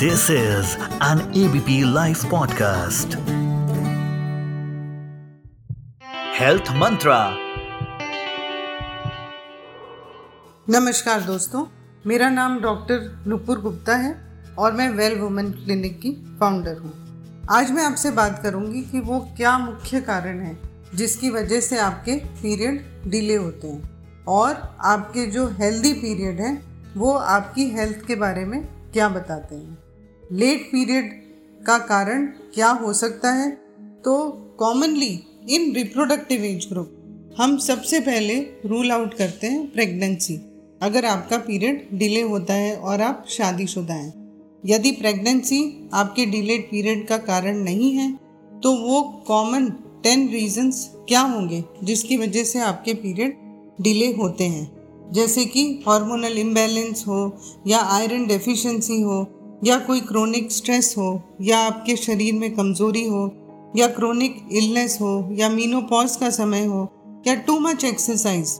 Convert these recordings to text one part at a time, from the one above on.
This is an ABP Life podcast. Health Mantra. नमस्कार दोस्तों, मेरा नाम डॉक्टर नुपुर गुप्ता है और मैं वेल वुमेन क्लिनिक की फाउंडर हूँ आज मैं आपसे बात करूँगी कि वो क्या मुख्य कारण है जिसकी वजह से आपके पीरियड डिले होते हैं और आपके जो हेल्दी पीरियड हैं, वो आपकी हेल्थ के बारे में क्या बताते हैं लेट पीरियड का कारण क्या हो सकता है? तो commonly in reproductive age group हम सबसे पहले रूल आउट करते हैं प्रेगनेंसी अगर आपका पीरियड डिले होता है और आप शादीशुदा हैं। यदि प्रेगनेंसी आपके डिलेड पीरियड का कारण नहीं है तो वो कॉमन टेन रीजंस क्या होंगे जिसकी वजह से आपके पीरियड डिले होते हैं? जैसे कि हार्मोनल इम्बैलेंस हो या आयरन डेफिशिएंसी हो या कोई क्रोनिक स्ट्रेस हो, या आपके शरीर में कमज़ोरी हो, या क्रोनिक इलनेस हो, या मीनोपॉज का समय हो, या टू मच एक्सरसाइज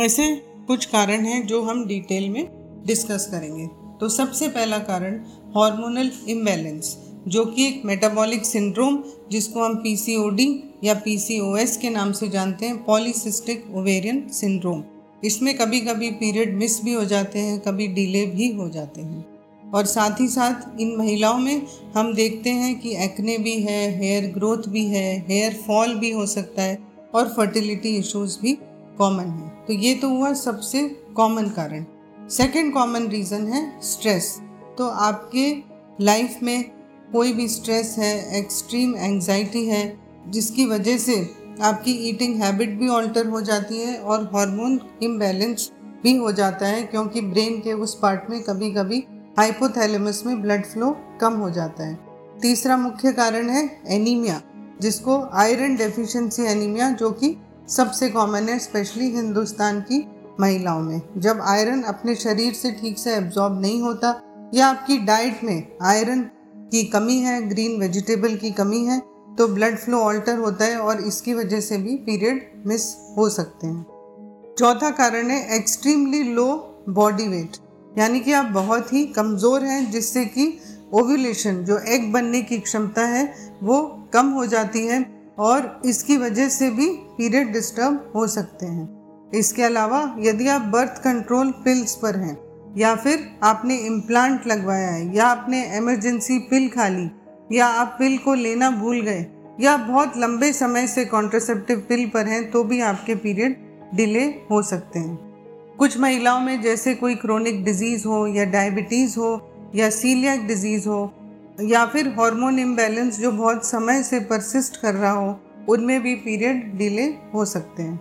ऐसे कुछ कारण हैं जो हम डिटेल में डिस्कस करेंगे। तो सबसे पहला कारण हार्मोनल इम्बैलेंस जो कि एक मेटाबॉलिक सिंड्रोम जिसको हम पीसीओडी या पीसीओएस के नाम से जानते हैं पॉलीसिस्टिक ओवेरियन सिंड्रोम इसमें कभी कभी पीरियड मिस भी हो जाते हैं, कभी डिले भी हो जाते हैं। और साथ ही साथ इन महिलाओं में हम देखते हैं कि एक्ने भी है हेयर ग्रोथ भी है हेयर फॉल भी हो सकता है और फर्टिलिटी इश्यूज़ भी कॉमन है। तो ये तो हुआ सबसे कॉमन कारण। सेकंड कॉमन रीज़न है स्ट्रेस तो आपके लाइफ में कोई भी स्ट्रेस है एक्सट्रीम एंजाइटी है, जिसकी वजह से आपकी ईटिंग हैबिट भी ऑल्टर हो जाती है और हार्मोन इम्बैलेंस भी हो जाता है, क्योंकि ब्रेन के उस पार्ट में कभी कभी हाइपोथैलेमस में ब्लड फ्लो कम हो जाता है। तीसरा मुख्य कारण है एनीमिया जिसको आयरन डेफिशिएंसी एनीमिया जो कि सबसे कॉमन है स्पेशली हिंदुस्तान की महिलाओं में। जब आयरन अपने शरीर से ठीक से एब्जॉर्ब नहीं होता, या आपकी डाइट में आयरन की कमी है ग्रीन वेजिटेबल की कमी है तो ब्लड फ्लो ऑल्टर होता है और इसकी वजह से भी पीरियड मिस हो सकते हैं। चौथा कारण है एक्सट्रीमली लो बॉडी वेट यानी कि आप बहुत ही कमज़ोर हैं, जिससे कि ओव्यूलेशन जो एग बनने की क्षमता है, वो कम हो जाती है और इसकी वजह से भी पीरियड डिस्टर्ब हो सकते हैं। इसके अलावा, यदि आप बर्थ कंट्रोल पिल्स पर हैं, या फिर आपने इम्प्लांट लगवाया है, या आपने एमरजेंसी पिल खा ली, या आप पिल को लेना भूल गए, या बहुत लंबे समय से कॉन्ट्रासेप्टिव पिल पर हैं तो भी आपके पीरियड डिले हो सकते हैं। कुछ महिलाओं में जैसे कोई क्रोनिक डिज़ीज़ हो या डायबिटीज़ हो या सीलियक डिज़ीज़ हो या फिर हार्मोन इम्बैलेंस जो बहुत समय से परसिस्ट कर रहा हो, उनमें भी पीरियड डिले हो सकते हैं।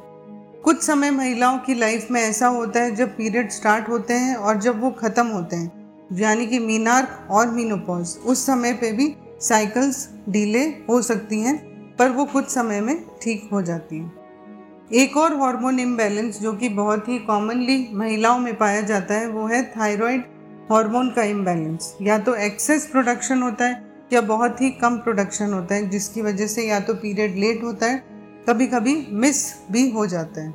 कुछ समय महिलाओं की लाइफ में ऐसा होता है जब पीरियड स्टार्ट होते हैं और जब वो ख़त्म होते हैं, यानी कि मीनार्क और मीनोपॉज उस समय पे भी साइकिल्स डिले हो सकती हैं, पर वो कुछ समय में ठीक हो जाती हैं। एक और हार्मोन इम्बैलेंस जो कि बहुत ही कॉमनली महिलाओं में पाया जाता है, वो है थायराइड हार्मोन का इम्बैलेंस या तो एक्सेस प्रोडक्शन होता है या बहुत ही कम प्रोडक्शन होता है, जिसकी वजह से या तो पीरियड लेट होता है कभी कभी मिस भी हो जाता है।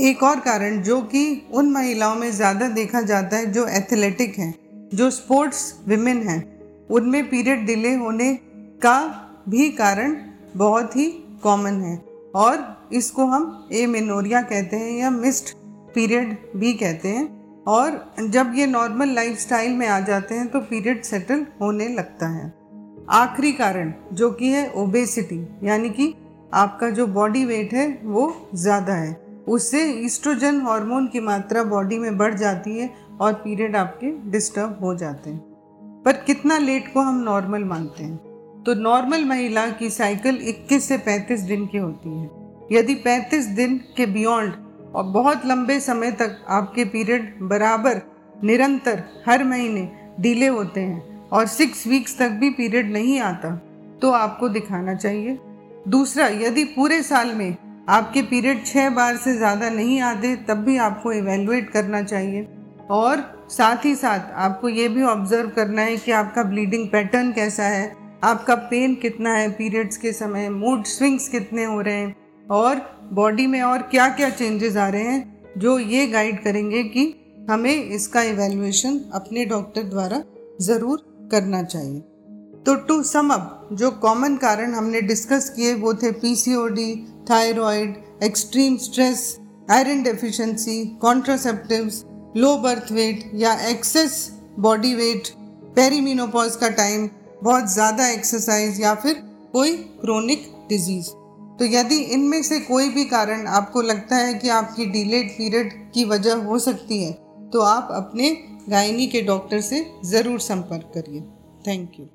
एक और कारण जो कि उन महिलाओं में ज़्यादा देखा जाता है, जो एथलेटिक हैं, जो स्पोर्ट्स विमेन हैं, उनमें पीरियड डिले होने का भी कारण बहुत ही कॉमन है। और इसको हम ए मिनोरिया कहते हैं या मिस्ड पीरियड भी कहते हैं। और जब ये नॉर्मल लाइफस्टाइल में आ जाते हैं तो पीरियड सेटल होने लगता है। आखिरी कारण जो कि है ओबेसिटी, यानी कि आपका जो बॉडी वेट है वो ज़्यादा है। उससे ईस्ट्रोजन हार्मोन की मात्रा बॉडी में बढ़ जाती है और पीरियड आपके डिस्टर्ब हो जाते हैं। पर कितना लेट को हम नॉर्मल मानते हैं? तो नॉर्मल महिला की साइकिल 21 से 35 दिन की होती है। यदि 35 दिन के बियॉन्ड और बहुत लंबे समय तक आपके पीरियड बराबर, निरंतर, हर महीने डीले होते हैं और सिक्स वीक्स तक भी पीरियड नहीं आता तो आपको दिखाना चाहिए। दूसरा, यदि पूरे साल में आपके पीरियड छः बार से ज़्यादा नहीं आते, तब भी आपको इवेलुएट करना चाहिए। और साथ ही साथ आपको ये भी ऑब्ज़र्व करना है कि आपका ब्लीडिंग पैटर्न कैसा है आपका पेन कितना है पीरियड्स के समय मूड स्विंग्स कितने हो रहे हैं, और बॉडी में और क्या क्या चेंजेस आ रहे हैं, जो ये गाइड करेंगे कि हमें इसका इवेल्युएशन अपने डॉक्टर द्वारा ज़रूर करना चाहिए। तो टू सम अप जो कॉमन कारण हमने डिस्कस किए वो थे PCOD thyroid extreme stress iron deficiency contraceptives low birth weight या एक्सेस बॉडी वेट पेरीमिनोपॉज का टाइम बहुत ज़्यादा एक्सरसाइज या फिर कोई क्रोनिक डिज़ीज़ तो यदि इनमें से कोई भी कारण आपको लगता है कि आपकी डिलेड पीरियड की वजह हो सकती है तो आप अपने गायनी के डॉक्टर से ज़रूर संपर्क करिए। Thank you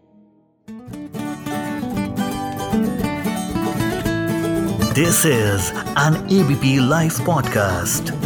This is an ABP Life podcast.